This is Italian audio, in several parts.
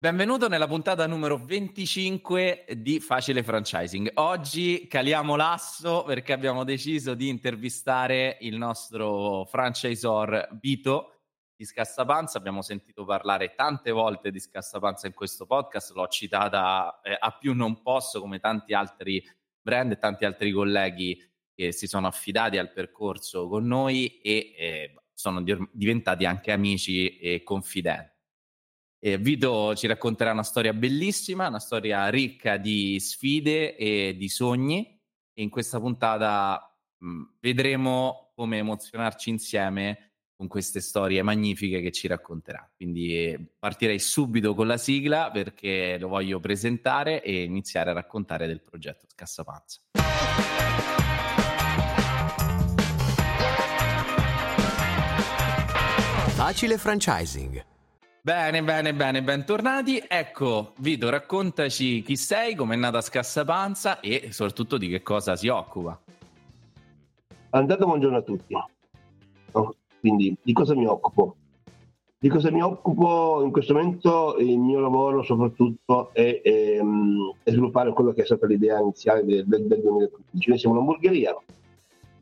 Benvenuto nella puntata numero 25 di Facile Franchising. Oggi caliamo l'asso perché abbiamo deciso di intervistare il nostro franchisor Vito di Scassapanza. Abbiamo sentito parlare tante volte di Scassapanza in questo podcast, l'ho citata eh, a più non posso come tanti altri brand e tanti altri colleghi che si sono affidati al percorso con noi e eh, sono diventati anche amici e confidenti. Eh, Vito ci racconterà una storia bellissima, una storia ricca di sfide e di sogni e in questa puntata mh, vedremo come emozionarci insieme con queste storie magnifiche che ci racconterà. Quindi partirei subito con la sigla perché lo voglio presentare e iniziare a raccontare del progetto Scassapanza. Facile franchising Bene, bene, bene, bentornati. Ecco, Vito, raccontaci chi sei, come è nata Scassapanza e soprattutto di che cosa si occupa. Andate buongiorno a tutti. Quindi, di cosa mi occupo? Di cosa mi occupo in questo momento? Il mio lavoro soprattutto è, è, ehm, è sviluppare quello che è stata l'idea iniziale del, del, del 2015. Noi siamo un'hamburgeria,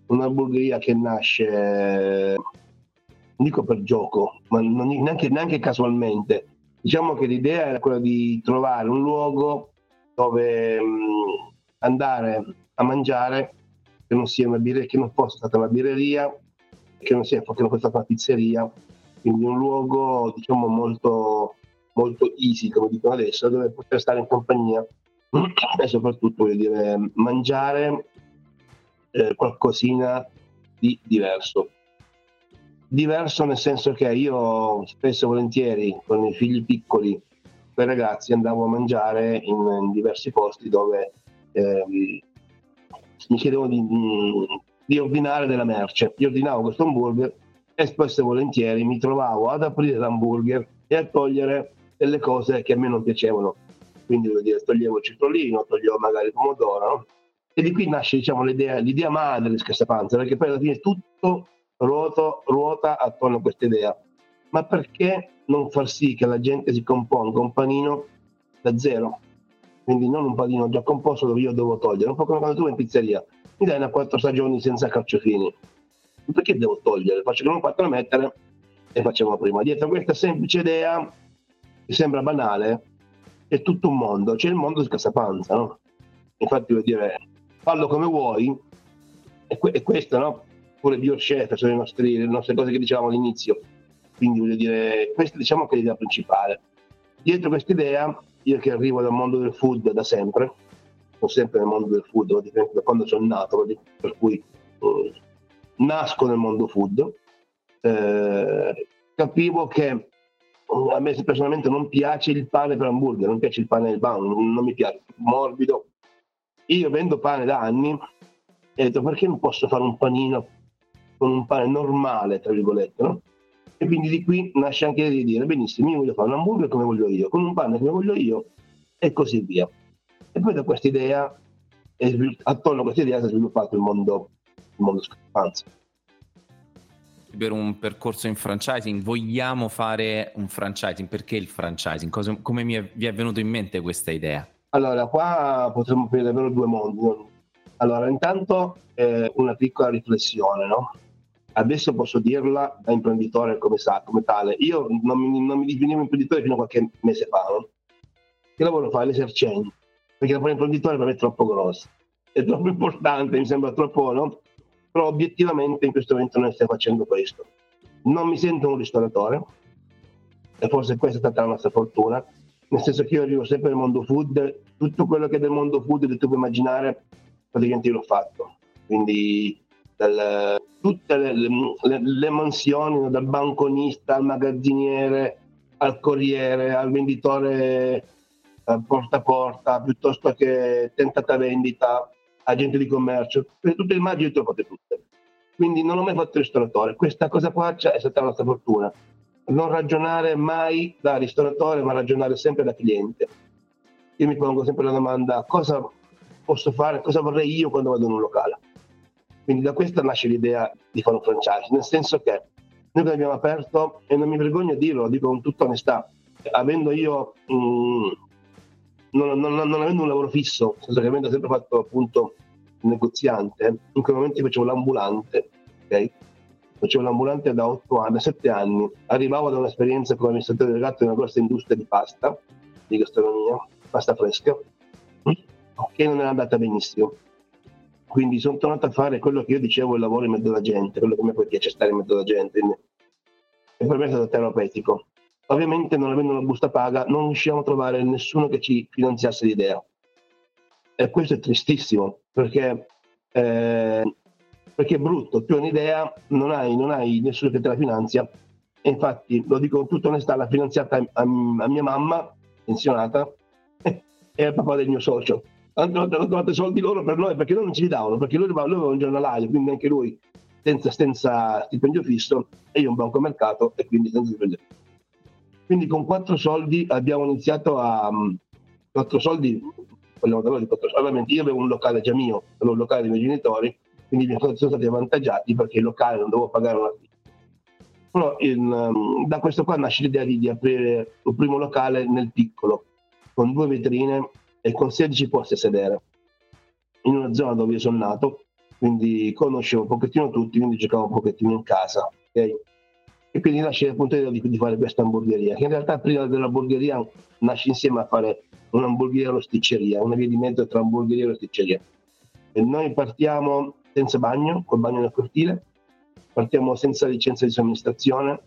un'hamburgeria che nasce non dico per gioco, ma non, neanche, neanche casualmente. Diciamo che l'idea era quella di trovare un luogo dove mh, mm, andare a mangiare che non sia una birreria, che non fosse stata una birreria, che non sia che non fosse stata una pizzeria, quindi un luogo diciamo molto, molto easy, come dicono adesso, dove poter stare in compagnia e soprattutto voglio dire mangiare eh, qualcosina di diverso diverso nel senso che io spesso e volentieri con i figli piccoli, con ragazzi, andavo a mangiare in, in diversi posti dove eh, mi chiedevano di, di, ordinare della merce. Io ordinavo questo hamburger e spesso e volentieri mi trovavo ad aprire l'hamburger e a togliere delle cose che a me non piacevano. Quindi dire, toglievo il cipollino, toglievo magari il pomodoro, no? E di qui nasce diciamo, l'idea, l'idea madre di Scassapanza, perché poi alla fine tutto ruoto, ruota attorno a questa idea. Ma perché non far sì che la gente si componga un panino da zero? Quindi non un panino già composto dove io devo togliere, un po' come quando tu vai in pizzeria, mi dai una quattro stagioni senza carciofini. Perché devo togliere? Faccio che non quattro mettere e facciamo prima. Dietro questa semplice idea, che sembra banale, è tutto un mondo, c'è il mondo di Cassapanza, no? Infatti vuol dire, fallo come vuoi, e, que- e questo, no? Oppure BioChef sono le nostre, le nostre cose che dicevamo all'inizio. Quindi voglio dire, questa diciamo che è l'idea principale. Dietro questa idea, io che arrivo dal mondo del food da sempre, sono sempre nel mondo del food, da quando sono nato, per cui eh, nasco nel mondo food, eh, capivo che eh, a me personalmente non piace il pane per hamburger, non piace il pane del pan, non mi piace, morbido. Io vendo pane da anni e ho detto perché non posso fare un panino con un pane normale, tra virgolette, no? E quindi di qui nasce anche di dire, benissimo, io voglio fare un hamburger come voglio io, con un pane come voglio io, e così via. E poi da questa idea, attorno a questa idea si è sviluppato il mondo, il mondo scampanza. Per un percorso in franchising, vogliamo fare un franchising? Perché il franchising? Cosa, come è, vi è venuto in mente questa idea? Allora, qua potremmo aprire davvero due mondi. Allora, intanto eh, una piccola riflessione, no? Adesso posso dirla da imprenditore come sa, come tale. Io non mi, non mi definivo imprenditore fino a qualche mese fa. No? Che lavoro fare? L'esercente. Perché la parola imprenditore per me è troppo grossa. È troppo importante, mi sembra troppo, no? Però obiettivamente in questo momento non stiamo facendo questo. Non mi sento un ristoratore, e forse questa è stata la nostra fortuna, nel senso che io arrivo sempre nel mondo food, tutto quello che è del mondo food che tu puoi immaginare, praticamente io l'ho fatto. Quindi dal, tutte le, le, le, mansioni, dal banconista al magazziniere, al corriere, al venditore eh, porta a porta, piuttosto che tentata vendita, agente di commercio, tutte le immagini le ho fatte tutte. Quindi non ho mai fatto ristoratore. Questa cosa qua è stata la nostra fortuna. Non ragionare mai da ristoratore, ma ragionare sempre da cliente. Io mi pongo sempre la domanda cosa posso fare, cosa vorrei io quando vado in un locale quindi da questa nasce l'idea di fare un franchise, nel senso che noi abbiamo aperto, e non mi vergogno a dirlo, lo dico con tutta onestà, avendo io mh, mm, non, non, non, avendo un lavoro fisso, nel senso che avendo sempre fatto appunto negoziante, in quel momento facevo l'ambulante, ok? Facevo l'ambulante da 8 anni, da 7 anni, arrivavo da un'esperienza come amministratore delegato in una grossa industria di pasta, di gastronomia, pasta fresca, che non era andata benissimo. Quindi sono tornato a fare quello che io dicevo, il lavoro in mezzo alla gente, quello che me poi piace stare in mezzo alla gente. E per me è stato terapeutico. Ovviamente non avendo una busta paga non riusciamo a trovare nessuno che ci finanziasse l'idea. E questo è tristissimo perché, eh, perché è brutto, tu hai un'idea, non hai, non hai nessuno che te la finanzia e infatti lo dico con tutta onestà, l'ha finanziata a, a, a mia mamma, pensionata, e al papà del mio socio. Hanno, trovato i soldi loro per noi perché noi non ce li davano, perché lui, lui aveva un giornalaio, quindi anche lui senza, senza stipendio fisso e io un banco mercato e quindi senza stipendio. Quindi con quattro soldi abbiamo iniziato a... Quattro soldi, parliamo da quattro soldi, ovviamente io avevo un locale già mio, avevo un locale dei miei genitori, quindi sono stati avvantaggiati perché il locale non dovevo pagare una affitto. Però in, da questo qua nasce l'idea di, di aprire un primo locale nel piccolo, con due vetrine e con 16 posti a sedere, in una zona dove io sono nato, quindi conoscevo un pochettino tutti, quindi giocavo un pochettino in casa. Okay? E quindi nasce l'idea di, di, fare questa hamburgeria, che in realtà prima della hamburgeria nasce insieme a fare un'hamburgeria un'osticceria, una via di mezzo tra hamburgeria e osticceria. E noi partiamo senza bagno, col bagno nel cortile, partiamo senza licenza di somministrazione,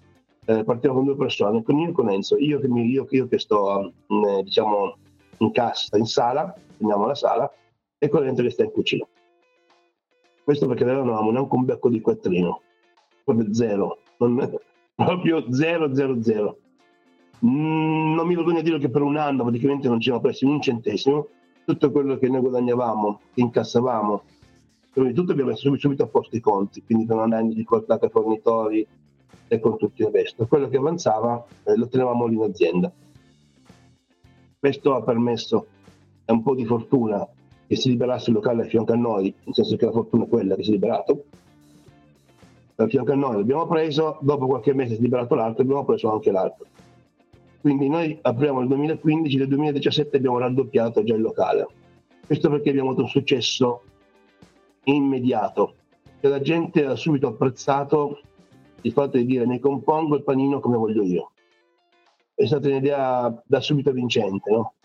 eh, partiamo con due persone, con io e con Enzo. Io che, mi, io, io che sto mm, eh, diciamo in cassa, in sala, andiamo alla sala, e con Enzo che sta in cucina. Questo perché noi non avevamo neanche un becco di quattrino, proprio zero, non, proprio zero, zero, zero. Mm, non mi vergogno a dire che per un anno praticamente non ci abbiamo preso un centesimo, tutto quello che noi guadagnavamo, che incassavamo, prima di tutto abbiamo messo subito a posto i conti, quindi per non andare in difficoltà con i fornitori e con tutto il resto. Quello che avanzava eh, lo tenevamo lì in azienda. Questo ha permesso a un po' di fortuna che si liberasse il locale a fianco a noi, nel senso che la fortuna è quella che si è liberato. A fianco a noi l'abbiamo preso, dopo qualche mese si è liberato l'altro, abbiamo preso anche l'altro. Quindi noi apriamo il 2015, nel 2017 abbiamo raddoppiato già il locale. Questo perché abbiamo avuto un successo immediato, che la gente ha subito apprezzato il fatto di dire mi compongo il panino come voglio io. È stata un'idea da subito vincente, no?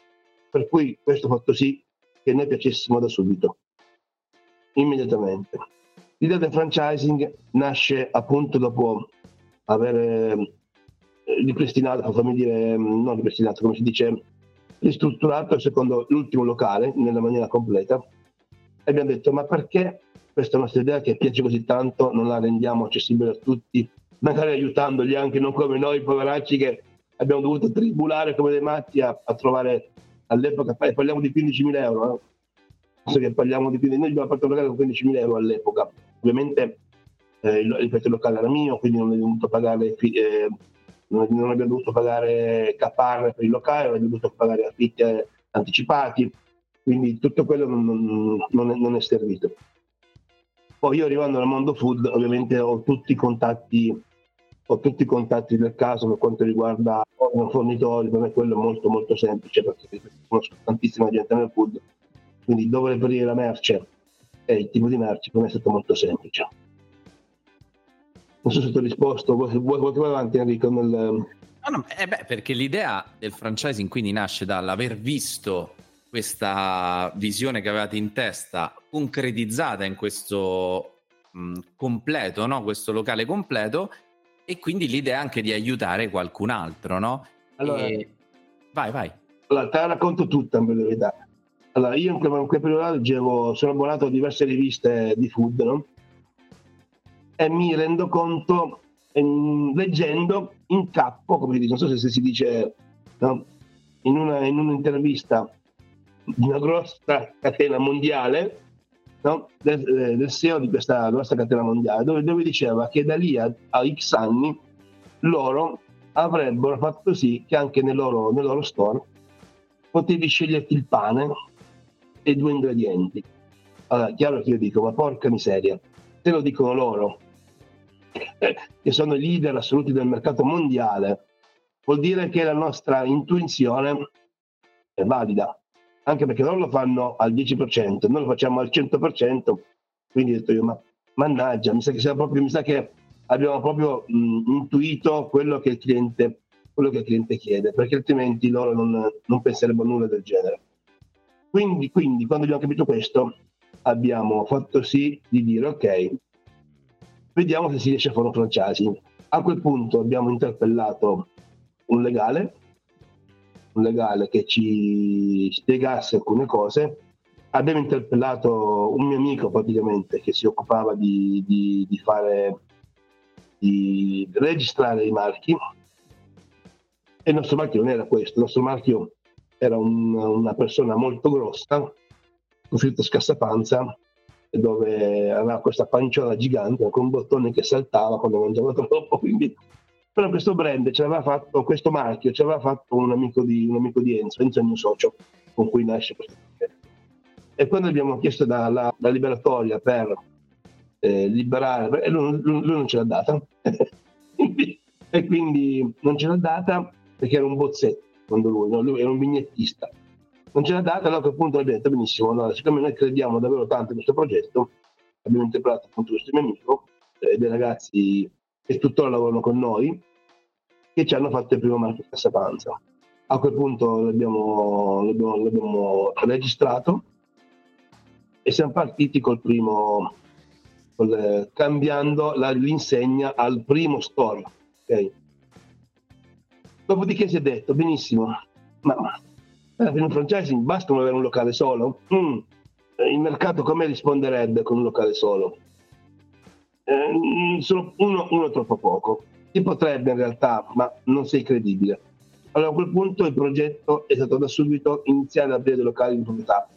Per cui questo ha fatto sì che noi piacessimo da subito, immediatamente. L'idea del franchising nasce appunto dopo aver ripristinato, fammi dire, non ripristinato, come si dice, ristrutturato secondo l'ultimo locale nella maniera completa e abbiamo detto ma perché questa nostra idea che piace così tanto non la rendiamo accessibile a tutti, magari aiutandoli anche non come noi poveracci che abbiamo dovuto tribulare come dei matti a, a trovare all'epoca, parliamo di 15.000 euro, eh? che parliamo di, noi abbiamo fatto un locale con 15.000 euro all'epoca, ovviamente eh, il, il locale era mio, quindi non abbiamo dovuto pagare eh, non abbiamo dovuto pagare caparre per il locale, non abbiamo dovuto pagare affitti eh, anticipati, quindi tutto quello non, non, non, è, non, è, servito. Poi io arrivando al mondo food ovviamente ho tutti i contatti, ho tutti i contatti del caso per quanto riguarda fornitori, per me quello è molto molto semplice perché conosco tantissima gente nel food, quindi dove reperire la merce e il tipo di merce per me è stato molto semplice. Non so se ti ho risposto, vuoi, vuoi avanti Enrico? Nel... No, no, eh beh, perché l'idea del franchising quindi nasce dall'aver visto questa visione che avevate in testa concretizzata in questo mh, completo, no? questo locale completo e quindi l'idea anche di aiutare qualcun altro, no? Allora, e... Vai, vai. Allora, te la racconto tutta in verità. Allora, io in quel, periodo leggevo, sono abbonato a diverse riviste di food, no? e mi rendo conto ehm, leggendo in capo, come si dice, non so se si dice no? in, una, in, un'intervista di una grossa catena mondiale no? del, eh, del, CEO di questa grossa catena mondiale, dove, dove diceva che da lì a, a, X anni loro avrebbero fatto sì che anche nel loro, nel loro store potevi sceglierti il pane e due ingredienti. Allora, chiaro che io dico, ma porca miseria, se lo dicono loro, che sono i leader assoluti del mercato mondiale, vuol dire che la nostra intuizione è valida, anche perché loro lo fanno al 10%, noi lo facciamo al 100%, quindi ho detto io, ma mannaggia, mi sa che, proprio, mi sa che abbiamo proprio mh, intuito quello che, cliente, quello che il cliente chiede, perché altrimenti loro non, non penserebbero nulla del genere. Quindi, quindi, quando abbiamo capito questo, abbiamo fatto sì di dire ok, vediamo se si riesce a fare un franchising. A quel punto abbiamo interpellato un legale, legale che ci spiegasse alcune cose. Abbiamo interpellato un mio amico praticamente che si occupava di, di, di fare, di registrare i marchi. E il nostro marchio non era questo, il nostro marchio era un, una persona molto grossa, con fritto scassapanza, dove aveva questa panciola gigante con un bottone che saltava quando mangiava troppo, quindi però questo brand ci aveva fatto, questo marchio ci aveva fatto un amico di, un amico di Enzo, Enzo è il mio socio con cui nasce questo progetto. E quando abbiamo chiesto la, liberatoria per eh, liberare, lui, lui, lui, non ce l'ha data, e quindi non ce l'ha data perché era un bozzetto quando lui, no? lui era un vignettista. Non ce l'ha data, allora a quel punto abbiamo detto benissimo, allora, siccome noi crediamo davvero tanto in questo progetto, abbiamo interpretato appunto questo mio amico e eh, dei ragazzi che tuttora lavorano con noi, che ci hanno fatto il primo marchio Cassapanza. A quel punto l'abbiamo, l'abbiamo, l'abbiamo registrato e siamo partiti col primo, col, cambiando la, l'insegna al primo store. Okay? Dopodiché si è detto, benissimo, ma per un franchising basta avere un locale solo? Mm. Il mercato come risponderebbe con un locale solo? Eh, sono uno, uno troppo poco. Si potrebbe in realtà, ma non sei credibile. Allora a quel punto il progetto è stato da subito iniziare ad aprire dei locali di proprietà.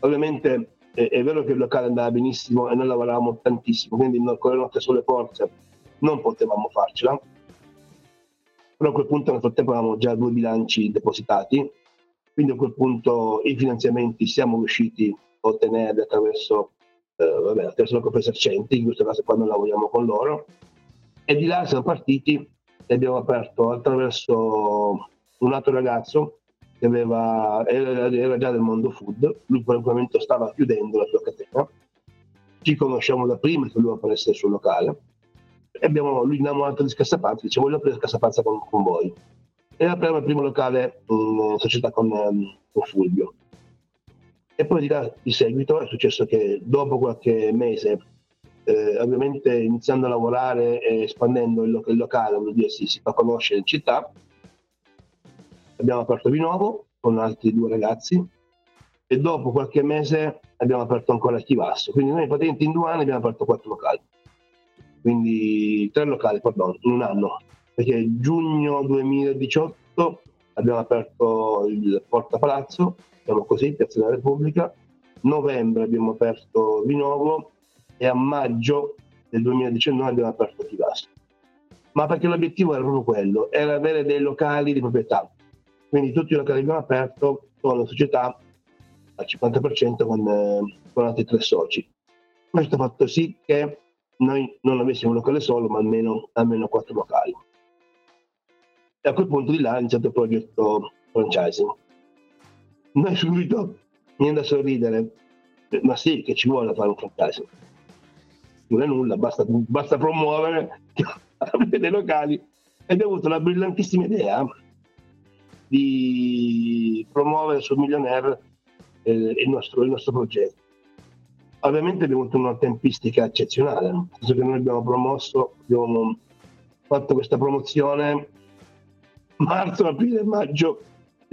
Ovviamente è, è, vero che il locale andava benissimo e noi lavoravamo tantissimo, quindi con le nostre sole forze non potevamo farcela però a quel punto nel frattempo avevamo già due bilanci depositati, quindi a quel punto i finanziamenti siamo riusciti a ottenerli attraverso, eh, vabbè, attraverso la Coppa Esercenti, in questo caso quando lavoriamo con loro, e di là siamo partiti e abbiamo aperto attraverso un altro ragazzo che aveva, era, era già del mondo food, lui per quel momento stava chiudendo la sua catena, ci conosciamo da prima che lui apparisse sul locale, e abbiamo lui innamorato di Scassapazza, dice voglio aprire Scassapazza con, con voi. E apriamo il primo locale in società con, um, con Fulvio. E poi di là di seguito è successo che dopo qualche mese, eh, ovviamente iniziando a lavorare e espandendo il, il locale, vuol dire si, si fa conoscere in città, abbiamo aperto di nuovo con altri due ragazzi e dopo qualche mese abbiamo aperto ancora a Chivasso. Quindi noi praticamente in due anni abbiamo aperto quattro locali quindi tre locali, pardon, in un anno, perché giugno 2018 abbiamo aperto il Porta Palazzo, diciamo così, Piazza della Repubblica, novembre abbiamo aperto di nuovo e a maggio del 2019 abbiamo aperto Tivas. Ma perché l'obiettivo era proprio quello, era avere dei locali di proprietà. Quindi tutti i locali che abbiamo aperto sono società al 50% con, eh, con altri tre soci. Questo ha fatto sì che noi non avessimo un locale solo, ma almeno, almeno quattro locali. E a quel punto di là è iniziato il progetto franchising. Noi subito viene da sorridere, ma sì, che ci vuole fare un franchising. Non è nulla, basta, basta promuovere dei locali. E abbiamo avuto la brillantissima idea di promuovere sul Millionaire eh, il, nostro, il nostro progetto Ovviamente abbiamo avuto una tempistica eccezionale, nel senso che noi abbiamo promosso, abbiamo fatto questa promozione marzo, aprile maggio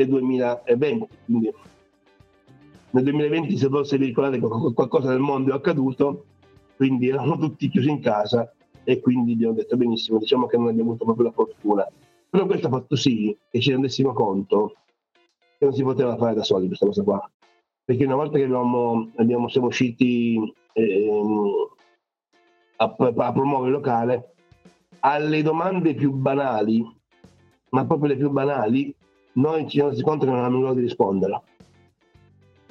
del 2020. Quindi nel 2020, se forse vi ricordate, qualcosa nel mondo è accaduto, quindi eravamo tutti chiusi in casa e quindi abbiamo detto benissimo, diciamo che non abbiamo avuto proprio la fortuna. Però questo ha fatto sì che ci rendessimo conto che non si poteva fare da soli questa cosa qua perché una volta che abbiamo, abbiamo, siamo usciti eh, a, a, promuovere il locale, alle domande più banali, ma proprio le più banali, noi ci siamo resi conto che non avevamo modo di rispondere.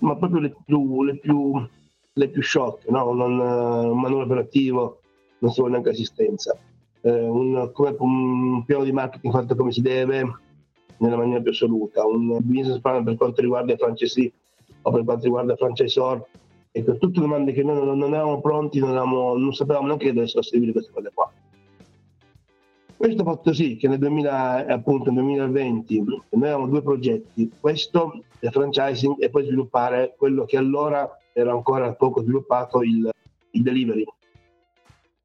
Ma proprio le più, le più, le più sciocche, no? non, un manuale operativo, non solo neanche assistenza. eh, un, come un piano di marketing fatto come si deve, nella maniera più assoluta, un business plan per quanto riguarda i francesi o per quanto riguarda il franchisor, e per tutte domande che noi non, non eravamo pronti, non, eravamo, non sapevamo neanche che dovessero servire queste cose qua. Questo ha fatto sì che nel 2000, appunto, nel 2020 noi avevamo due progetti, questo, il franchising e poi sviluppare quello che allora era ancora poco sviluppato, il, il delivery.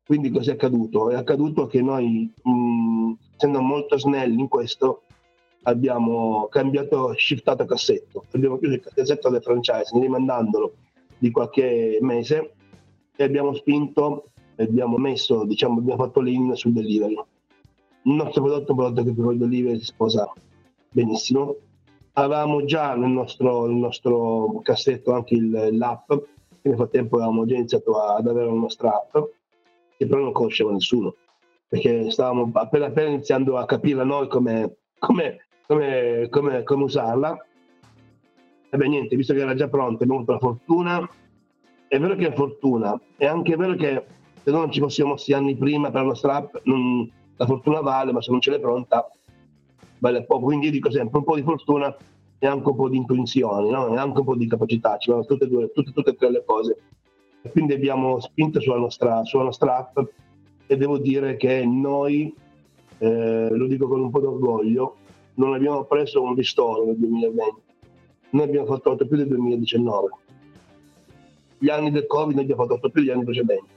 Quindi cosa è accaduto? È accaduto che noi, mh, essendo molto snelli in questo, abbiamo cambiato, shiftato cassetto, abbiamo chiuso il cassetto del franchising rimandandolo di qualche mese e abbiamo spinto, abbiamo messo, diciamo, abbiamo fatto l'in sul delivery il nostro prodotto è un prodotto che per il delivery si sposa benissimo. Avevamo già nel nostro, nel nostro cassetto anche il, l'app, nel frattempo avevamo già iniziato ad avere la nostra app, che però non conosceva nessuno, perché stavamo appena, appena iniziando a capire noi come, come, come, come, come usarla. E beh niente, visto che era già pronta, abbiamo avuto la fortuna. È vero che è fortuna, è anche vero che se non ci fossimo mossi anni prima per la nostra app, non, la fortuna vale, ma se non ce l'è pronta vale poco. Quindi io dico sempre un po' di fortuna e anche un po' di intuizioni, no? e anche un po' di capacità, ci vanno tutte e due, tutte, tutte e tre le cose. E quindi abbiamo spinto sulla nostra, sulla nostra app e devo dire che noi, eh, lo dico con un po' d'orgoglio, non abbiamo preso un ristoro nel 2020, noi abbiamo fatto 8 più del 2019. Gli anni del Covid noi abbiamo fatto 8 più degli anni precedenti,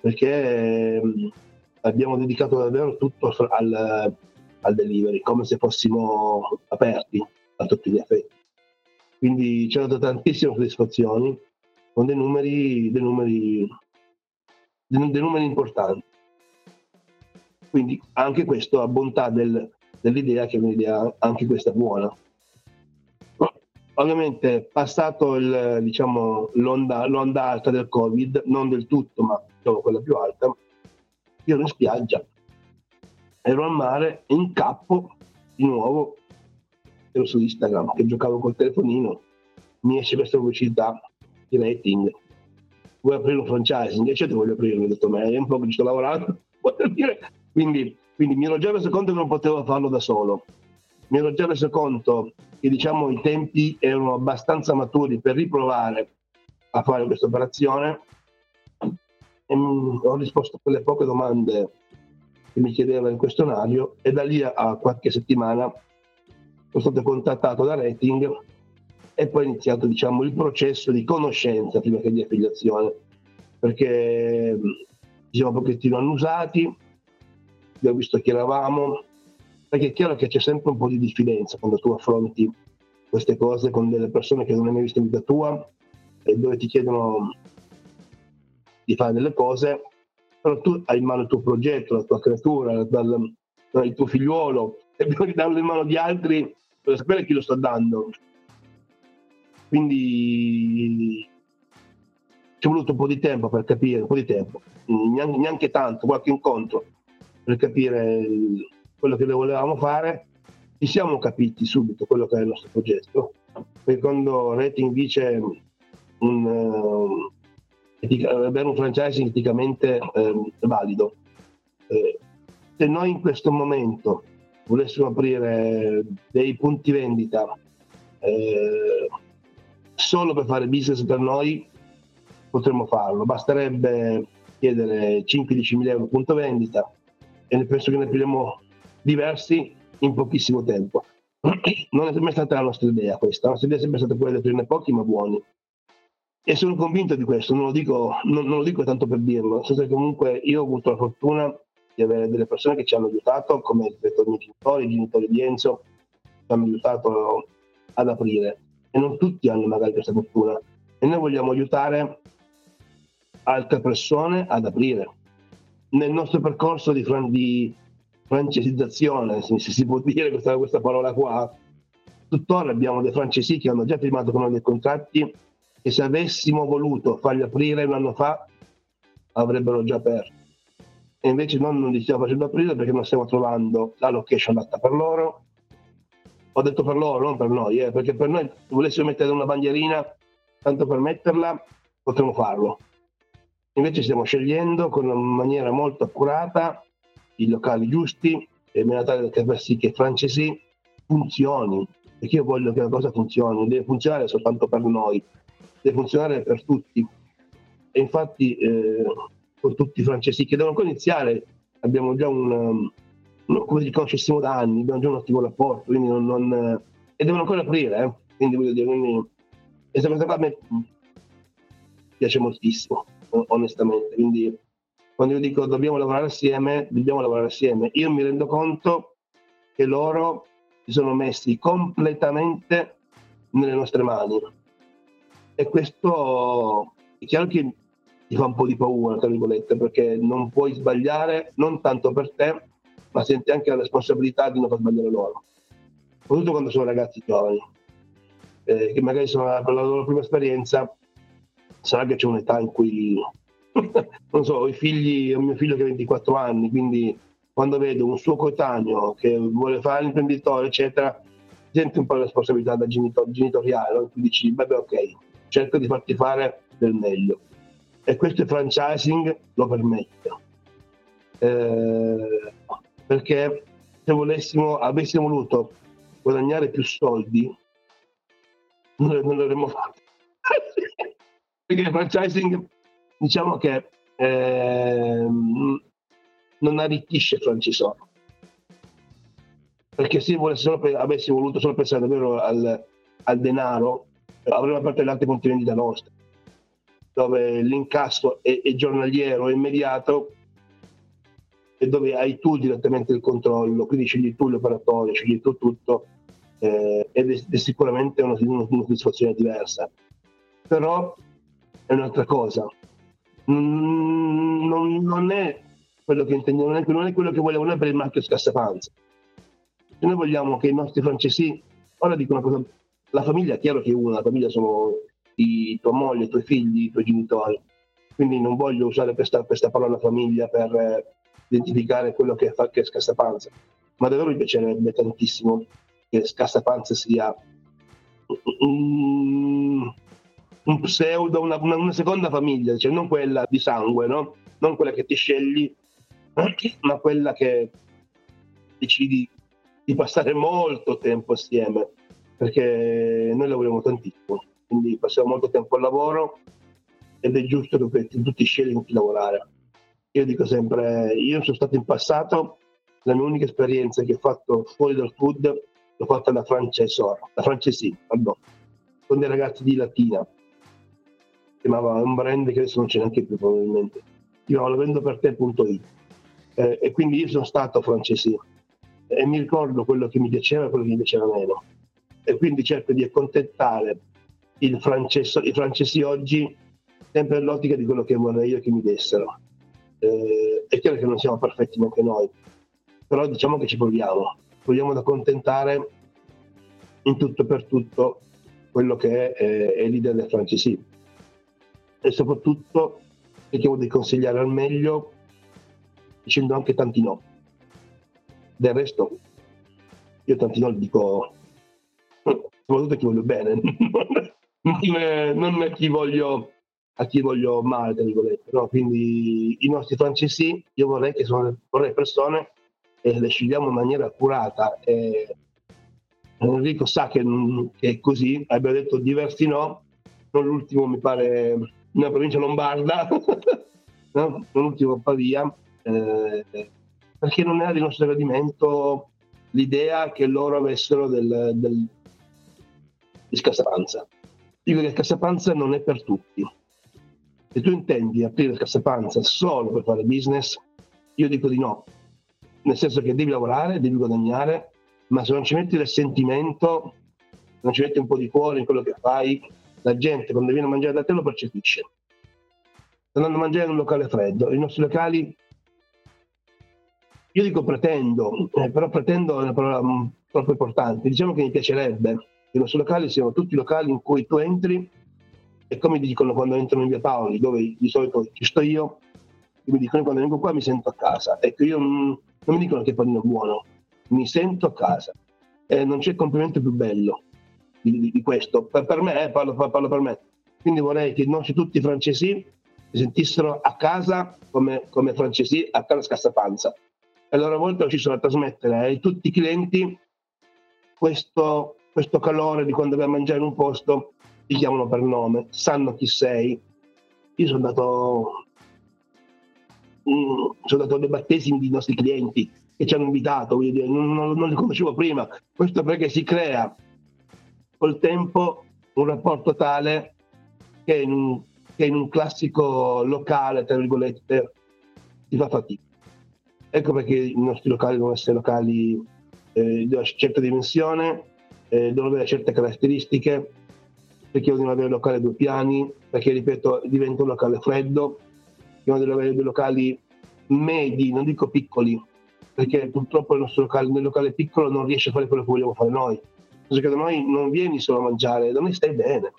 perché eh, abbiamo dedicato davvero tutto al, al delivery, come se fossimo aperti a tutti gli effetti. Quindi ci hanno dato tantissime soddisfazioni con dei numeri, dei numeri, dei numeri importanti. Quindi anche questo ha bontà del, dell'idea che è un'idea anche questa buona. Ovviamente passato il, diciamo, l'onda, l'onda alta del Covid, non del tutto, ma diciamo quella più alta, ero in spiaggia, ero al mare in cappo di nuovo, ero su Instagram che giocavo col telefonino, mi esce questa pubblicità di rating, vuoi aprire un franchising? E certo voglio mi ho detto, ma è un po' che ci sto lavorando, quindi, quindi mi ero già reso conto che non potevo farlo da solo, mi ero già reso conto che diciamo, i tempi erano abbastanza maturi per riprovare a fare questa operazione e ho risposto a quelle poche domande che mi chiedeva il questionario e da lì a qualche settimana sono stato contattato da Rating e poi è iniziato diciamo, il processo di conoscenza prima che di affiliazione perché siamo un pochettino annusati abbiamo visto chi eravamo perché è chiaro che c'è sempre un po' di diffidenza quando tu affronti queste cose con delle persone che non hai mai visto in vita tua e dove ti chiedono di fare delle cose, però tu hai in mano il tuo progetto, la tua creatura, dal, il tuo figliuolo, e devi darlo in mano di altri per sapere chi lo sta dando. Quindi ci è voluto un po' di tempo per capire, un po' di tempo, neanche, neanche tanto, qualche incontro per capire quello che volevamo fare. Ci siamo capiti subito quello che è il nostro progetto, perché quando Rating dice un, avere un franchising eticamente eh, valido. Eh, se noi in questo momento volessimo aprire dei punti vendita eh, solo per fare business per noi, potremmo farlo. Basterebbe chiedere 5-10 mila euro punto vendita e penso che ne apriremo diversi in pochissimo tempo. Non è mai stata la nostra idea questa, la nostra idea è sempre stata quella di aprirne pochi ma buoni e sono convinto di questo, non lo dico, non, non lo dico tanto per dirlo, nel senso che comunque io ho avuto la fortuna di avere delle persone che ci hanno aiutato, come ripeto, i miei genitori, i genitori di Enzo, ci hanno aiutato ad aprire e non tutti hanno magari questa fortuna e noi vogliamo aiutare altre persone ad aprire. Nel nostro percorso di, fran- di francesizzazione, se si può dire questa, questa parola qua, tuttora abbiamo dei francesi che hanno già firmato con noi dei contratti che se avessimo voluto farli aprire un anno fa avrebbero già aperto. E invece noi non li stiamo facendo aprire perché non stiamo trovando la location adatta per loro. Ho detto per loro, non per noi, eh, perché per noi se volessimo mettere una bandierina, tanto per metterla, potremmo farlo. Invece stiamo scegliendo con una maniera molto accurata i locali giusti in maniera tale da far sì che Francesi funzioni, perché io voglio che una cosa funzioni, deve funzionare soltanto per noi, deve funzionare per tutti. E infatti eh, con tutti i francesi che devono ancora iniziare, abbiamo già un, um, come ci conoscessimo da anni, abbiamo già un ottimo rapporto, quindi non, non, e devono ancora aprire, eh? quindi voglio dire, quindi, questa cosa a me piace moltissimo, onestamente, quindi quando io dico dobbiamo lavorare assieme, dobbiamo lavorare assieme, io mi rendo conto che loro si sono messi completamente nelle nostre mani e questo è chiaro che ti fa un po' di paura, tra virgolette, perché non puoi sbagliare non tanto per te, ma senti anche la responsabilità di non far sbagliare loro. Soprattutto quando sono ragazzi giovani, eh, che magari sono per la loro prima esperienza, sarà che c'è un'età in cui, non so, i figli, ho mio figlio che ha 24 anni, quindi quando vedo un suo coetaneo che vuole fare l'imprenditore, eccetera, senti un po' la responsabilità da genitor- genitoriale, no? tu dici, vabbè ok, cerco di farti fare del meglio e questo franchising lo permette. Eh, perché se volessimo, avessimo voluto guadagnare più soldi, non, non l'avremmo fatto. perché il franchising, diciamo che eh, non arricchisce il francisore. Perché se volessimo, avessimo voluto solo pensare davvero al, al denaro, altre punti vendita nostre dove l'incasso è, è giornaliero, è immediato e dove hai tu direttamente il controllo, quindi scegli tu l'operatore, scegli tu tutto eh, ed è, è, sicuramente una, una, una soddisfazione diversa. Però è un'altra cosa, non, non, non è quello che intendiamo, non non è quello che vogliamo noi per il marchio Scassapanza. Noi vogliamo che i nostri francesi, ora dico una cosa, la famiglia è chiaro che una, la famiglia sono i, tua moglie, i tuoi figli, i tuoi genitori. Quindi non voglio usare questa, questa parola famiglia per eh, identificare quello che, fa, che è scassapanza, ma davvero mi piacerebbe tantissimo che scassapanza sia un, un pseudo, una, una, una, seconda famiglia, cioè non quella di sangue, no? non quella che ti scegli, ma quella che decidi di passare molto tempo assieme, perché noi lavoriamo tantissimo quindi passiamo molto tempo al lavoro ed è giusto che tutti scegli con chi lavorare. Io dico sempre, io sono stato in passato, la mia unica esperienza che ho fatto fuori dal food l'ho fatta da francesor, da francesi, pardon, con dei ragazzi di Latina, chiamava un brand che adesso non c'è neanche più probabilmente, io lo vendo per te.it eh, e quindi io sono stato francesi e mi ricordo quello che mi piaceva e quello che mi piaceva meno e quindi cerco di accontentare i francesi oggi sempre nell'ottica di quello che vorrei io che mi dessero. Eh, è chiaro che non siamo perfetti neanche noi, però diciamo che ci proviamo, proviamo ad accontentare in tutto e per tutto quello che è, eh, è l'idea del francesi e soprattutto cerchiamo di consigliare al meglio dicendo anche tanti no. Del resto io tanti no li dico soprattutto a chi voglio bene, non a chi voglio, a chi voglio male, tra virgolette. No? Quindi i nostri francesi, io vorrei che sono vorrei persone e le scegliamo in maniera accurata. E Enrico sa che, è così, abbiamo detto diversi no, non l'ultimo mi pare una provincia lombarda, no? non l'ultimo Pavia, eh, perché non era di nostro gradimento l'idea che loro avessero del, del, di scassapanza dico che il cassapanza non è per tutti. Se tu intendi aprire il cassapanza solo per fare business, io dico di no. Nel senso che devi lavorare, devi guadagnare, ma se non ci metti del sentimento, non ci metti un po' di cuore in quello che fai, la gente quando viene a mangiare da te lo percepisce. Sta andando a mangiare in un locale freddo, i nostri locali, io dico pretendo, eh, però pretendo è una parola mm, troppo importante, diciamo che mi piacerebbe i nostri locali siano tutti locali in cui tu entri e come dicono quando entrano in via Paoli, dove di solito ci sto io, mi dicono quando vengo qua mi sento a casa. Ecco, io non, non mi dicono che panino buono, mi sento a casa. E non c'è complimento più bello di, di, di questo. Per, per me, eh, parlo, parlo, per me. Quindi vorrei che nostri tutti i francesi si sentissero a casa come, come francesi a casa scassapanza. e a loro volta riuscissero a trasmettere a tutti i clienti questo, questo calore di quando vai a mangiare in un posto, ti chiamano per nome, sanno chi sei. Io sono andato, mm, sono andato a dei battesimi di nostri clienti che ci hanno invitato, dire, non, non, non li conoscevo prima. Questo perché si crea col tempo un rapporto tale che in un, che in un classico locale, tra virgolette, si fa fatica. Ecco perché i nostri locali devono essere locali eh, di una certa dimensione, eh, devono avere certe caratteristiche, perché io devo avere un locale a due piani, perché ripeto diventa un locale freddo, io devo avere dei locali medi, non dico piccoli, perché purtroppo il nostro locale, nel locale piccolo non riesce a fare quello che vogliamo fare noi. Perché da noi non vieni solo a mangiare, da noi stai bene.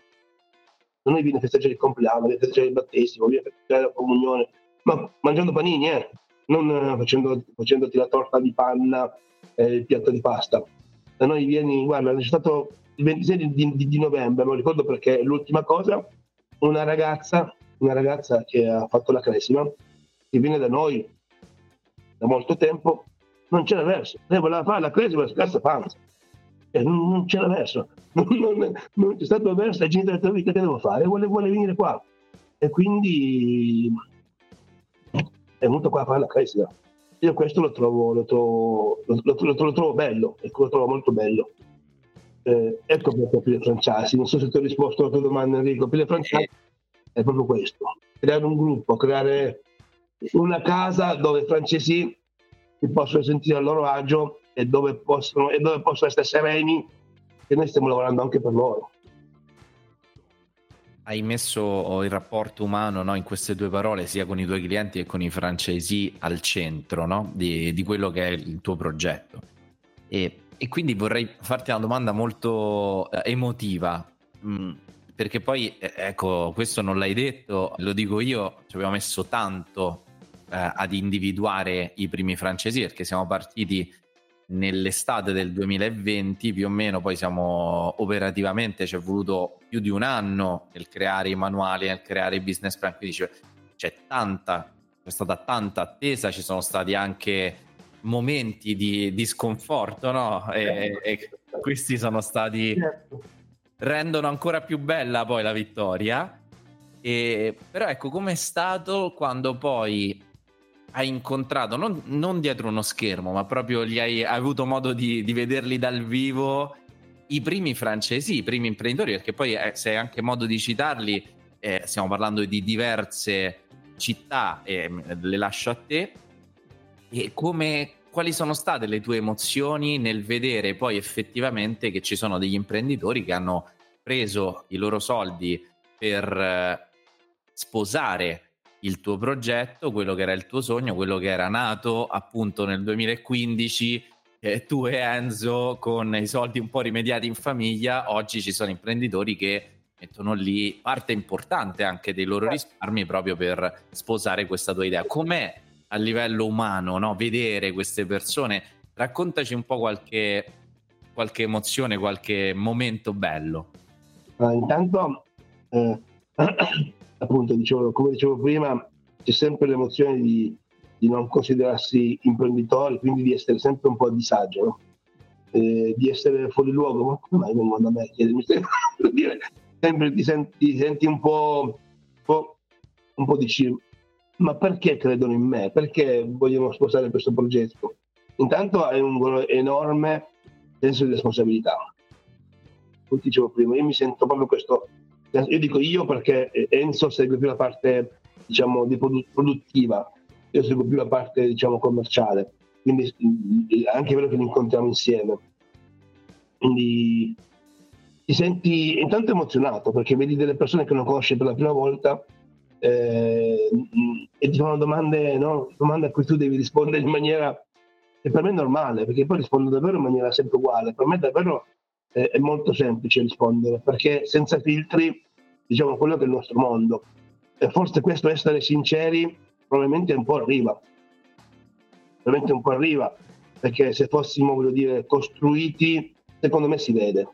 Da noi vieni a festeggiare il compleanno, vieni a festeggiare il battesimo, vieni a festeggiare la comunione, ma mangiando panini, eh non eh, facendo, facendoti la torta di panna e il piatto di pasta. Da noi vieni, guarda, c'è stato il 26 di, di, di novembre, lo ricordo perché è l'ultima cosa, una ragazza, una ragazza che ha fatto la cresima, che viene da noi da molto tempo, non c'era verso. Lei voleva fare la cresima scarsa panza. E non, non c'era verso. Non, non, non, c'è stato verso, la gente ha detto, che devo fare? Vuole, vuole venire qua. E quindi è venuto qua a fare la crescita. Io questo lo trovo, lo trovo, lo, lo, lo trovo bello, ecco, lo trovo molto bello. Eh, ecco perché Pile Francesi, non so se ti ho risposto alla tua domanda Enrico, Pile Francesi è proprio questo, creare un gruppo, creare una casa dove i francesi si possono sentire a loro agio e dove possono, e dove possono essere sereni che noi stiamo lavorando anche per loro hai messo il rapporto umano no, in queste due parole, sia con i tuoi clienti che con i francesi, al centro no, di, di, quello che è il tuo progetto. E, e quindi vorrei farti una domanda molto eh, emotiva, mm, perché poi, eh, ecco, questo non l'hai detto, lo dico io, ci abbiamo messo tanto eh, ad individuare i primi francesi, perché siamo partiti nell'estate del 2020 più o meno poi siamo operativamente ci è voluto più di un anno nel creare i manuali nel creare i business plan quindi c'è, c'è tanta c'è stata tanta attesa ci sono stati anche momenti di, di sconforto no? e, e, questi sono stati certo. rendono ancora più bella poi la vittoria e, però ecco com'è stato quando poi hai incontrato, non, non, dietro uno schermo, ma proprio gli hai, hai avuto modo di, di, vederli dal vivo, i primi francesi, i primi imprenditori, perché poi eh, se hai anche modo di citarli, eh, stiamo parlando di diverse città, e le lascio a te, e come, quali sono state le tue emozioni nel vedere poi effettivamente che ci sono degli imprenditori che hanno preso i loro soldi per eh, sposare il tuo progetto, quello che era il tuo sogno, quello che era nato appunto nel 2015 eh, tu e Enzo con i soldi un po' rimediati in famiglia, oggi ci sono imprenditori che mettono lì parte importante anche dei loro risparmi proprio per sposare questa tua idea. Com'è a livello umano no? vedere queste persone? Raccontaci un po' qualche, qualche emozione, qualche momento bello. Intanto eh, appunto, dicevo, come dicevo prima, c'è sempre l'emozione di, di, non considerarsi imprenditori, quindi di essere sempre un po' a disagio, no? eh, di essere fuori luogo. Ma come mai vengono da me a chiedermi? sempre ti senti, ti senti un po', un po', un po' dici, ma perché credono in me? Perché vogliono sposare questo progetto? Intanto hai un enorme senso di responsabilità. Come dicevo prima, io mi sento proprio questo io dico io perché Enzo segue più la parte diciamo di produttiva, io seguo più la parte diciamo commerciale, quindi anche quello che li incontriamo insieme. Quindi ti senti intanto emozionato perché vedi delle persone che non conosci per la prima volta eh, e ti fanno domande, no? domande a cui tu devi rispondere in maniera che per me è normale, perché poi rispondo davvero in maniera sempre uguale. Per me davvero eh, è molto semplice rispondere perché senza filtri diciamo quello che è il nostro mondo. E forse questo essere sinceri probabilmente un po' arriva. Probabilmente un po' arriva perché se fossimo voglio dire costruiti secondo me si vede.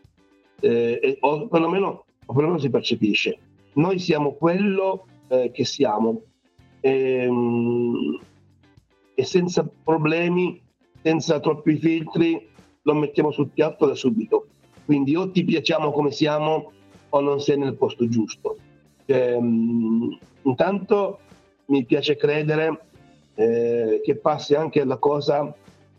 Eh, o, perlomeno, o perlomeno si percepisce. Noi siamo quello eh, che siamo. E, ehm, e senza problemi, senza troppi filtri, lo mettiamo sul piatto da subito. Quindi o ti piacciamo come siamo o non sei nel posto giusto. Cioè, intanto mi piace credere eh, che passi anche alla cosa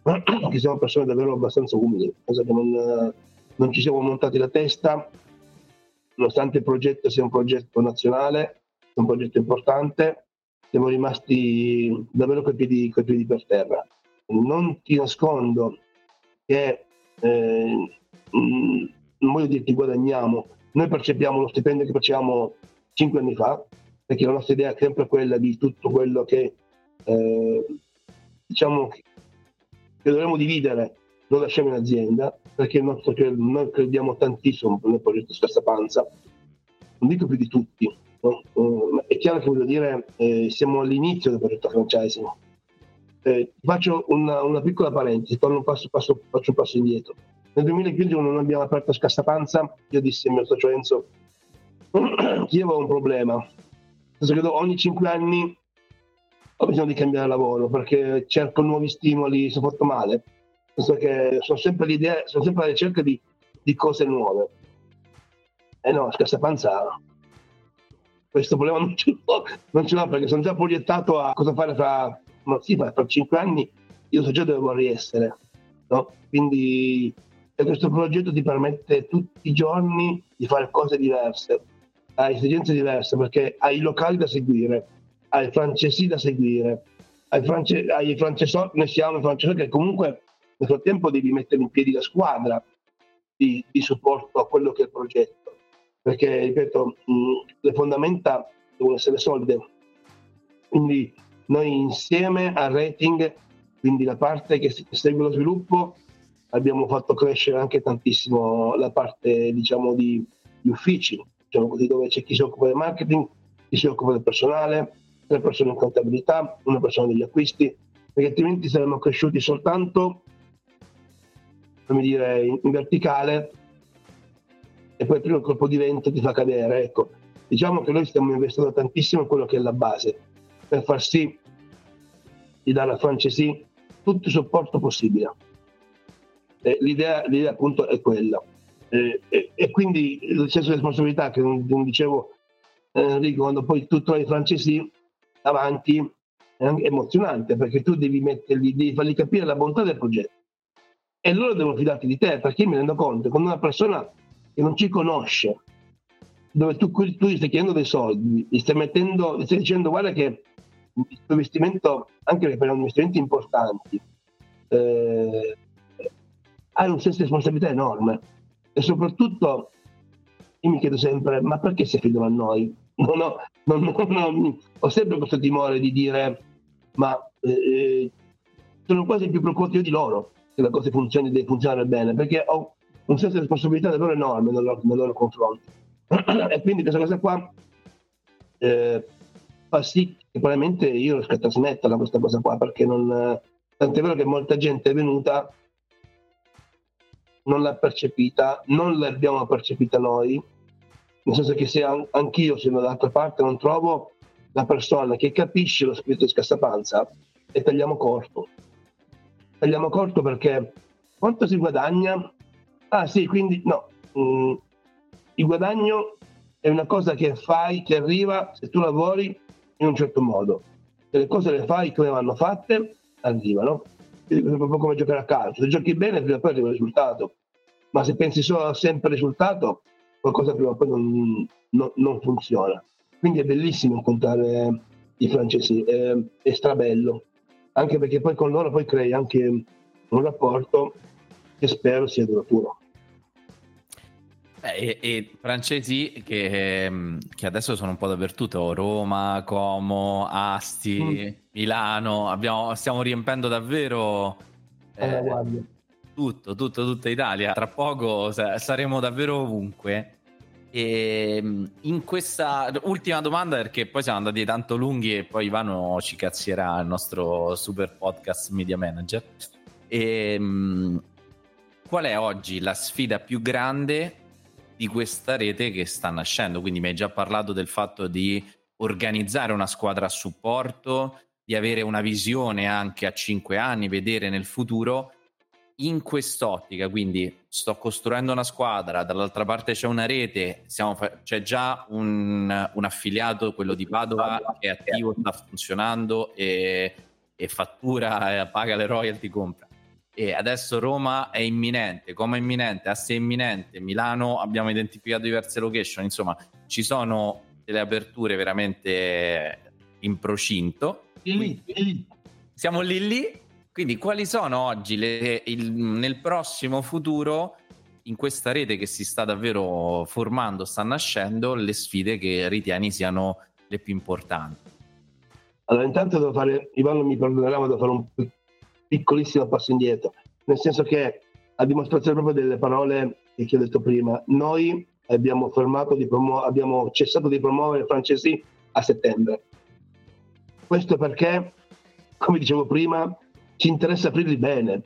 che siamo persone davvero abbastanza umili, cosa che non, non ci siamo montati la testa, nonostante il progetto sia un progetto nazionale, un progetto importante, siamo rimasti davvero coi piedi, coi piedi per terra. Non ti nascondo che eh, non voglio dirti guadagniamo, noi percepiamo lo stipendio che facciamo cinque anni fa, perché la nostra idea è sempre quella di tutto quello che eh, diciamo che dovremmo dividere lo lasciamo in azienda perché nostro, noi crediamo tantissimo nel progetto Stessa Panza, non dico più di tutti, no? uh, è chiaro che voglio dire eh, siamo all'inizio del progetto franchising. Eh, faccio una, una, piccola parentesi, passo, passo, faccio un passo indietro. Nel 2015 quando non abbiamo aperto Scassapanza, io dissi al mio socio Enzo, io avevo un problema, nel senso che ogni 5 anni ho bisogno di cambiare lavoro perché cerco nuovi stimoli, sono fatto male, nel senso che sono sempre, l'idea, sono sempre alla ricerca di, di cose nuove. E no, Scassapanza questo problema non ce l'ho, non ce l'ho perché sono già proiettato a cosa fare fra, ma sì, fra 5 anni, io so già dove vorrei essere. No? Quindi e questo progetto ti permette tutti i giorni di fare cose diverse, hai esigenze diverse perché hai i locali da seguire, hai i francesi da seguire, hai, france- hai i francesori, noi siamo i francesori che comunque nel frattempo devi mettere in piedi la squadra di, di supporto a quello che è il progetto, perché ripeto, mh, le fondamenta devono essere solide. Quindi noi insieme al rating, quindi la parte che segue lo sviluppo, abbiamo fatto crescere anche tantissimo la parte diciamo di, di uffici, diciamo così, dove c'è chi si occupa del marketing, chi si occupa del personale, tre persone in contabilità, una persona degli acquisti, perché altrimenti saremmo cresciuti soltanto come dire, in, verticale e poi il primo colpo di vento ti fa cadere. Ecco, diciamo che noi stiamo investendo tantissimo in quello che è la base per far sì di dare a Francesi tutto il supporto possibile eh, l'idea, l'idea, appunto è quella. Eh, e, e, quindi il senso di responsabilità che non, non dicevo eh, Enrico, quando poi tu trovi i francesi davanti è emozionante perché tu devi metterli, devi fargli capire la bontà del progetto e loro devono fidarti di te perché io mi rendo conto quando una persona che non ci conosce dove tu, tu gli stai chiedendo dei soldi gli stai mettendo gli stai dicendo guarda che questo investimento anche per investimenti importanti eh, hai un senso di responsabilità enorme e soprattutto io mi chiedo sempre ma perché si affidano a noi? Non ho, non, non, ho sempre questo timore di dire ma eh, sono quasi più preoccupato io di loro che la cosa funzioni, deve funzionare bene perché ho un senso di responsabilità davvero enorme nei loro, nei loro confronti e quindi questa cosa qua eh, fa sì che probabilmente io riesco a trasmetterla questa cosa qua perché non tant'è vero che molta gente è venuta non l'ha percepita, non l'abbiamo percepita noi, nel senso che se anch'io sono dall'altra parte non trovo la persona che capisce lo spirito di scassapanza e tagliamo corto. Tagliamo corto perché quanto si guadagna? Ah sì, quindi no, mm, il guadagno è una cosa che fai, che arriva se tu lavori in un certo modo. Se le cose le fai come vanno fatte, arrivano è proprio come giocare a calcio. Se giochi bene, prima o poi arriva il risultato. Ma se pensi solo sempre al risultato, qualcosa prima o poi non, non, non funziona. Quindi è bellissimo incontrare i francesi, è, è strabello. Anche perché poi con loro poi crei anche un rapporto che spero sia duraturo. E, e, francesi che, ehm, che, adesso sono un po' dappertutto, Roma, Como, Asti, mm. Milano, abbiamo, stiamo riempendo davvero eh, tutto, tutto, tutta Italia. Tra poco saremo davvero ovunque. E ehm, in questa ultima domanda, perché poi siamo andati tanto lunghi e poi Ivano ci cazzierà il nostro super podcast Media Manager. E, ehm, qual è oggi la sfida più grande di questa rete che sta nascendo. Quindi mi hai già parlato del fatto di organizzare una squadra a supporto, di avere una visione anche a cinque anni, vedere nel futuro in quest'ottica, quindi sto costruendo una squadra, dall'altra parte c'è una rete, fa- c'è già un, un, affiliato, quello di Padova, che è attivo, sta funzionando e, e fattura, paga le royalty, compra. E adesso Roma è imminente, come è imminente, Asti è imminente, Milano abbiamo identificato diverse location, insomma ci sono delle aperture veramente in procinto. Lì, lì. Siamo lì lì quindi quali sono oggi le, il, nel prossimo futuro in questa rete che si sta davvero formando, sta nascendo, le sfide che ritieni siano le più importanti? Allora, intanto devo fare, Ivano mi perdonerà, ma devo fare un piccolissimo passo indietro, nel senso che a dimostrazione proprio delle parole che ho detto prima, noi abbiamo, di promu- abbiamo cessato di promuovere i francesi a settembre. Questo perché, come dicevo prima, ci interessa aprirli bene,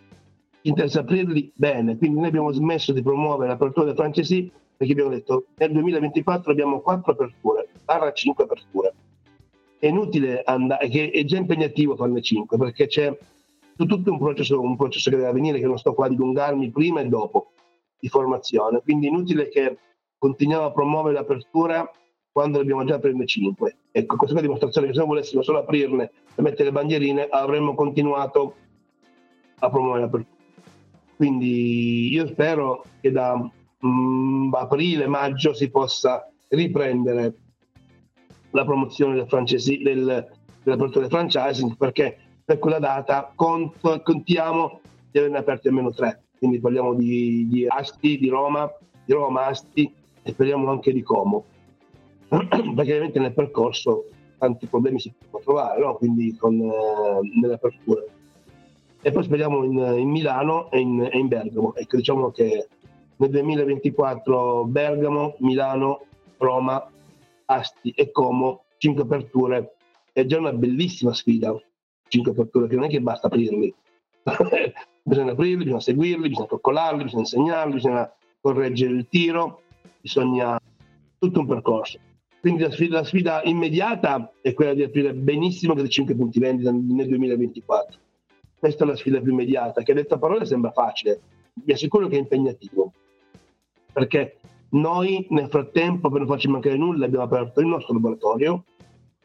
ci interessa aprirli bene, quindi noi abbiamo smesso di promuovere l'apertura dei francesi perché abbiamo detto nel 2024 abbiamo 4 aperture, barra 5 aperture. È inutile andare, è già impegnativo farne 5 perché c'è tutto un processo, un processo che deve avvenire che non sto qua a dilungarmi prima e dopo di formazione, quindi inutile che continuiamo a promuovere l'apertura quando abbiamo già prende 5. Ecco, questa è una dimostrazione che se non volessimo solo aprirne e mettere le bandierine avremmo continuato a promuovere l'apertura. Quindi io spero che da mm, aprile, maggio si possa riprendere la promozione del francesi, del, dell'apertura del franchising perché per quella data conto, contiamo di averne aperti almeno tre. Quindi parliamo di, di Asti, di Roma, di Roma Asti e speriamo anche di Como perché ovviamente nel percorso tanti problemi si possono trovare, no? quindi con, eh, nelle aperture. E poi speriamo in, in Milano e in, e in, Bergamo. Ecco, diciamo che nel 2024 Bergamo, Milano, Roma, Asti e Como, 5 aperture, è già una bellissima sfida. 5 aperture, che non è che basta aprirli. bisogna aprirli, bisogna seguirli, bisogna coccolarli, bisogna insegnarli, bisogna correggere il tiro, bisogna tutto un percorso. Quindi la sfida, la sfida, immediata è quella di aprire benissimo questi 5 punti vendita nel 2024. Questa è la sfida più immediata, che detta a parole sembra facile, vi assicuro che è impegnativo. Perché noi nel frattempo, per non farci mancare nulla, abbiamo aperto il nostro laboratorio,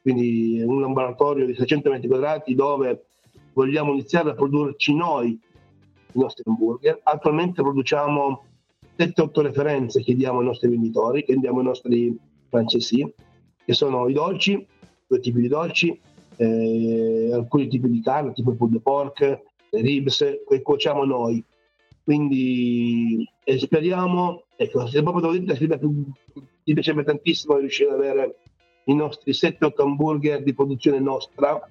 quindi un laboratorio di 600 metri quadrati dove vogliamo iniziare a produrci noi i nostri hamburger. Attualmente produciamo 7-8 referenze che diamo ai nostri venditori, che diamo ai nostri francesi, che sono i dolci, due tipi di dolci, eh, alcuni tipi di carne, tipo il pulled pork, le ribs, che cuociamo noi. Quindi speriamo, ecco, se proprio devo dire, mi piacerebbe tantissimo riuscire ad avere i nostri 7-8 hamburger di produzione nostra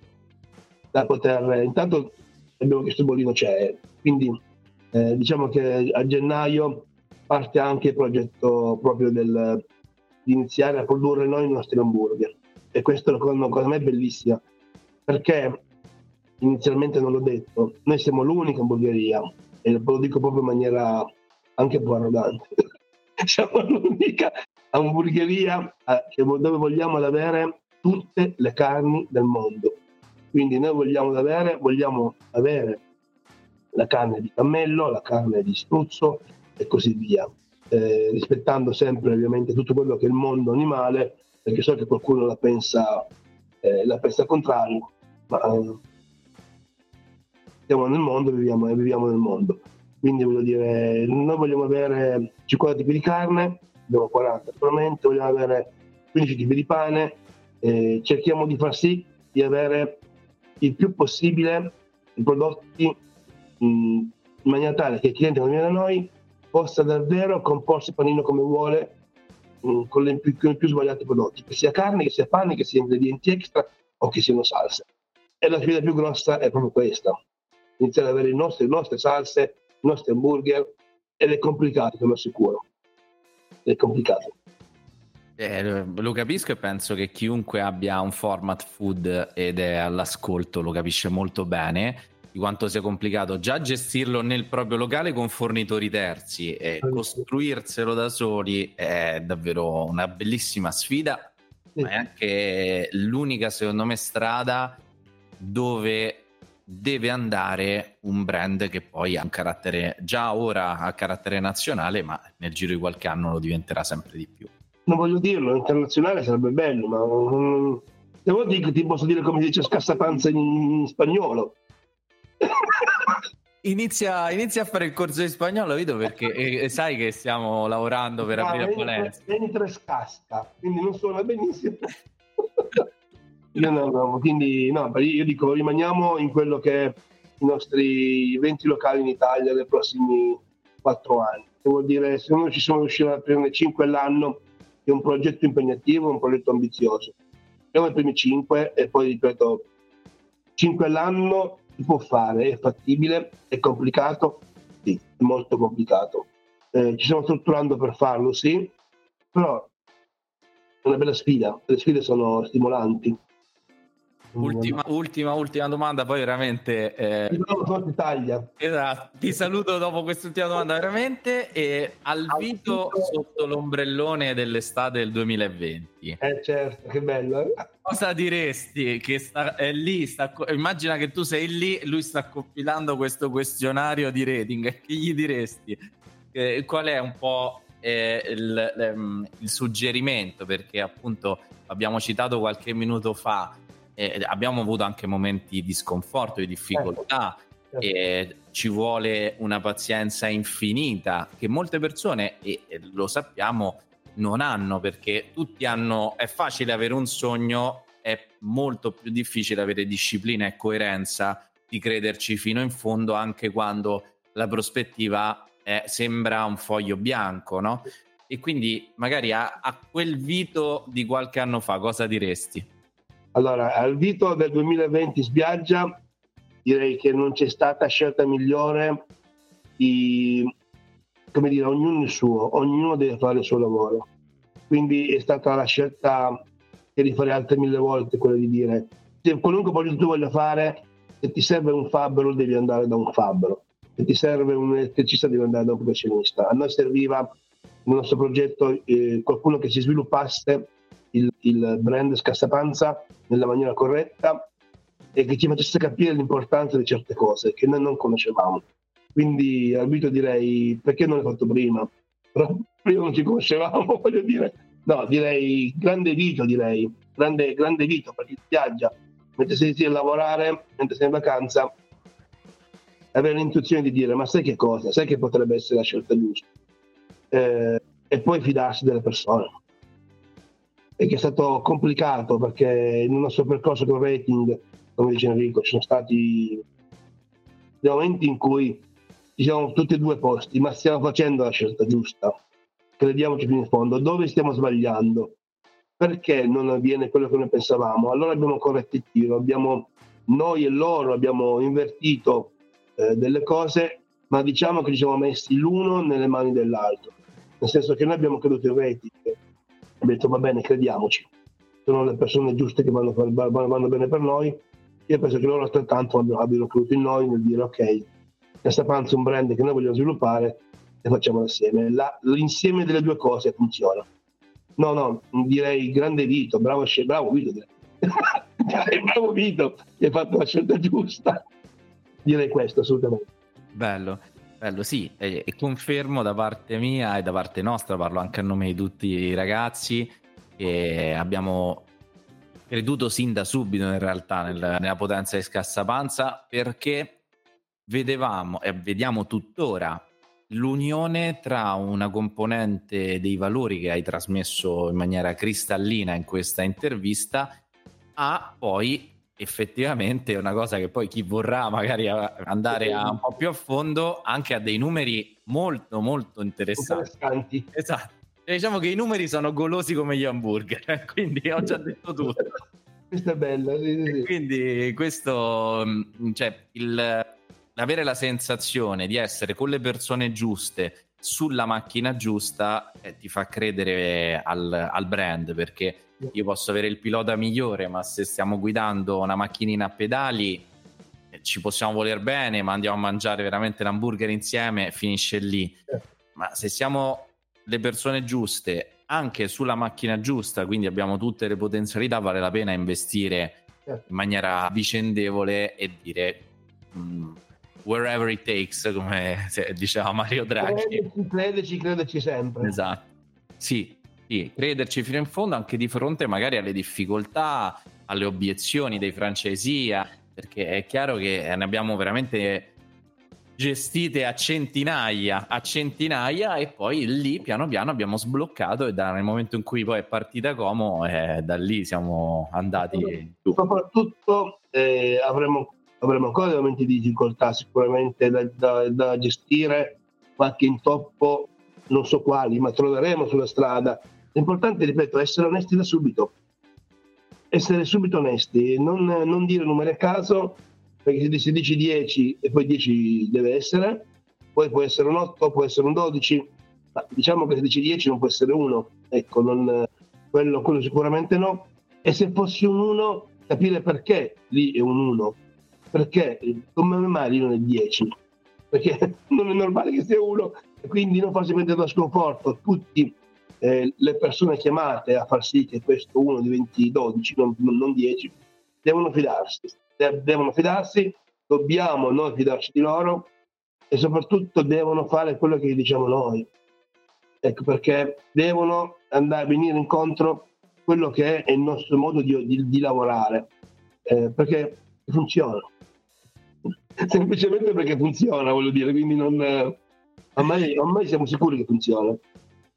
da poter, intanto abbiamo chiesto il bollino c'è, quindi eh, diciamo che a gennaio parte anche il progetto proprio del, di iniziare a produrre noi i nostri hamburger. E questa è una cosa a me bellissima, perché inizialmente non l'ho detto, noi siamo l'unica hamburgeria, e lo dico proprio in maniera anche un po' arrogante, siamo l'unica hamburgeria eh, dove vogliamo avere tutte le carni del mondo. Quindi noi vogliamo avere, vogliamo avere la carne di cammello, la carne di struzzo e così via eh, rispettando sempre ovviamente tutto quello che è il mondo animale, perché so che qualcuno la pensa, eh, la pensa contrario, ma eh, siamo nel mondo e viviamo, viviamo, nel mondo. Quindi voglio dire, noi vogliamo avere 50 tipi di carne, abbiamo 40 attualmente, vogliamo avere 15 tipi di pane, eh, cerchiamo di far sì di avere il più possibile i prodotti mh, in maniera tale che il cliente quando viene da noi possa davvero comporsi il panino come vuole mh, con, le più, i più sbagliati prodotti, che sia carne, che sia pane, che sia ingredienti extra o che siano salse. E la sfida più grossa è proprio questa, iniziare ad avere le nostre, le nostre salse, i nostri hamburger, ed è complicato, te lo assicuro. È complicato. Eh, lo capisco e penso che chiunque abbia un format food ed è all'ascolto lo capisce molto bene di quanto sia complicato già gestirlo nel proprio locale con fornitori terzi e costruirselo da soli è davvero una bellissima sfida, ma è anche l'unica, secondo me, strada dove deve andare un brand che poi ha un carattere, già ora ha carattere nazionale, ma nel giro di qualche anno lo diventerà sempre di più. Non voglio dirlo, internazionale sarebbe bello, ma devo dire che ti posso dire come si dice scassapanza in, in spagnolo. Inizia, inizia, a fare il corso di spagnolo, Vito, perché eh, sai che stiamo lavorando per no, aprire a palestra. Mentre scasta, quindi non suona benissimo. io no, no, quindi no, io dico rimaniamo in quello che è i nostri 20 locali in Italia nei prossimi 4 anni. Che vuol dire se uno ci sono riuscito a prendere 5 all'anno è un progetto impegnativo, un progetto ambizioso. Siamo i primi 5 e poi ripeto 5 all'anno si può fare, è fattibile, è complicato? Sì, è molto complicato. Eh, ci stiamo strutturando per farlo, sì, però è una bella sfida, le sfide sono stimolanti. Ultima, ultima, ultima domanda, poi veramente... Eh. Esatto, ti saluto dopo quest'ultima domanda veramente e al vito sotto l'ombrellone dell'estate del 2020. Eh certo, che bello. Eh? Cosa diresti che sta, è lì, sta, immagina che tu sei lì, lui sta compilando questo questionario di rating, che gli diresti? Eh, qual è un po' eh, il, il suggerimento? Perché appunto abbiamo citato qualche minuto fa eh, abbiamo avuto anche momenti di sconforto, di difficoltà. Certo. E ci vuole una pazienza infinita che molte persone, e lo sappiamo, non hanno perché tutti hanno. È facile avere un sogno, è molto più difficile avere disciplina e coerenza di crederci fino in fondo, anche quando la prospettiva è, sembra un foglio bianco, no? E quindi magari a, a quel Vito di qualche anno fa cosa diresti? Allora, al Vito del 2020 Sbiaggia direi che non c'è stata scelta migliore di, come dire, ognuno il suo, ognuno deve fare il suo lavoro. Quindi è stata la scelta che rifare altre mille volte quella di dire se qualunque progetto tu voglia fare, se ti serve un fabbro devi andare da un fabbro, se ti serve un elettricista devi andare da un professionista. A noi serviva nel nostro progetto eh, qualcuno che si sviluppasse il, il brand Scassapanza nella maniera corretta e che ci facesse capire l'importanza di certe cose che noi non conoscevamo. Quindi arbitro direi perché non l'hai fatto prima? Però prima non ci conoscevamo, voglio dire. No, direi grande Vito, direi. Grande, grande Vito perché viaggia, mentre sei a lavorare, mentre sei in vacanza, avere l'intuizione di dire ma sai che cosa? Sai che potrebbe essere la scelta giusta? Eh, e poi fidarsi delle persone e che è stato complicato perché nel nostro percorso con rating, come dice Enrico, ci sono stati dei momenti in cui ci siamo tutti e due posti, ma stiamo facendo la scelta giusta. Crediamoci fino in fondo. Dove stiamo sbagliando? Perché non avviene quello che noi pensavamo? Allora abbiamo corretto il tiro, abbiamo, noi e loro abbiamo invertito eh, delle cose, ma diciamo che ci siamo messi l'uno nelle mani dell'altro. Nel senso che noi abbiamo creduto in rating, ho detto va bene, crediamoci, sono le persone giuste che vanno, per, vanno bene per noi. Io penso che loro altrettanto abbiano creduto in noi nel dire ok, questa panza è un brand che noi vogliamo sviluppare e facciamo assieme. La, l'insieme delle due cose funziona. No, no, direi grande Vito, bravo, bravo Vito, direi. bravo Vito, hai fatto la scelta giusta. Direi questo assolutamente. Bello. Bello, sì, e, e, confermo da parte mia e da parte nostra, parlo anche a nome di tutti i ragazzi, che abbiamo creduto sin da subito in realtà nel, nella potenza di Scassapanza perché vedevamo e vediamo tuttora l'unione tra una componente dei valori che hai trasmesso in maniera cristallina in questa intervista a poi effettivamente è una cosa che poi chi vorrà magari andare a un po' più a fondo anche ha dei numeri molto molto interessanti. interessanti. Esatto. E diciamo che i numeri sono golosi come gli hamburger, quindi ho già detto tutto. Questo è bello. Sì, sì. Quindi questo, cioè, il, avere la sensazione di essere con le persone giuste sulla macchina giusta eh, ti fa credere al, al brand perché io posso avere il pilota migliore, ma se stiamo guidando una macchinina a pedali eh, ci possiamo voler bene, ma andiamo a mangiare veramente l'hamburger insieme, finisce lì. Ma se siamo le persone giuste, anche sulla macchina giusta, quindi abbiamo tutte le potenzialità, vale la pena investire in maniera vicendevole e dire mm, wherever it takes, come diceva Mario Draghi. Crederci, crederci, crederci sempre. Esatto. Sì, sì, crederci fino in fondo anche di fronte magari alle difficoltà, alle obiezioni dei francesia, perché è chiaro che ne abbiamo veramente gestite a centinaia, a centinaia e poi lì piano piano abbiamo sbloccato e da, nel momento in cui poi è partita Como eh, da lì siamo andati. Soprattutto eh, avremo, avremo ancora momenti di difficoltà sicuramente da, da, da gestire, qualche intoppo, non so quali, ma troveremo sulla strada. L'importante, ripeto, è essere onesti da subito. Essere subito onesti, non, non dire numeri a caso, perché se dici 10 e poi 10 deve essere, poi può essere un 8, può essere un 12, ma diciamo che se dici 10 non può essere 1, ecco, non, quello, quello, sicuramente no. E se fossi un 1, capire perché lì è un 1, perché come mai non è 10? Perché non è normale che sia 1 e quindi non prendere da sconforto tutte eh, le persone chiamate a far sì che questo 1 diventi 12, non, non 10, devono fidarsi devono fidarsi, dobbiamo noi fidarci di loro e soprattutto devono fare quello che diciamo noi. Ecco perché devono andare a venire incontro quello che è il nostro modo di, di, di lavorare, eh, perché funziona. Semplicemente perché funziona, voglio dire, quindi non, eh, ormai, ormai siamo sicuri che funziona.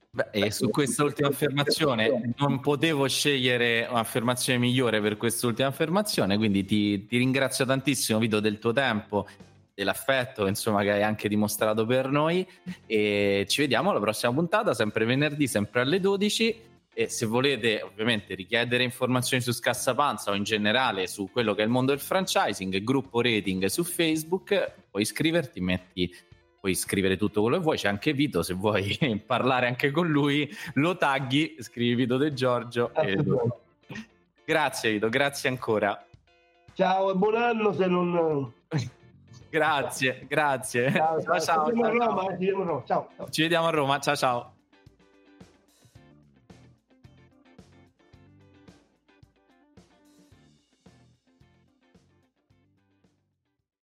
Beh, e su questa ultima affermazione non potevo scegliere un'affermazione migliore per quest'ultima affermazione, quindi ti, ti ringrazio tantissimo Vito del tuo tempo, dell'affetto insomma, che hai anche dimostrato per noi e ci vediamo alla prossima puntata, sempre venerdì, sempre alle 12 e se volete ovviamente richiedere informazioni su Scassapanza o in generale su quello che è il mondo del franchising, gruppo rating su Facebook, puoi iscriverti, metti puoi scrivere tutto quello che vuoi, c'è anche Vito, se vuoi parlare anche con lui, lo tagli, scrivi Vito De Giorgio. E... Grazie Vito, grazie ancora. Ciao e buon anno se non... grazie, grazie. Ciao, ciao. ciao, ciao, ciao. Ciao. Ci vediamo a Roma, ciao ciao.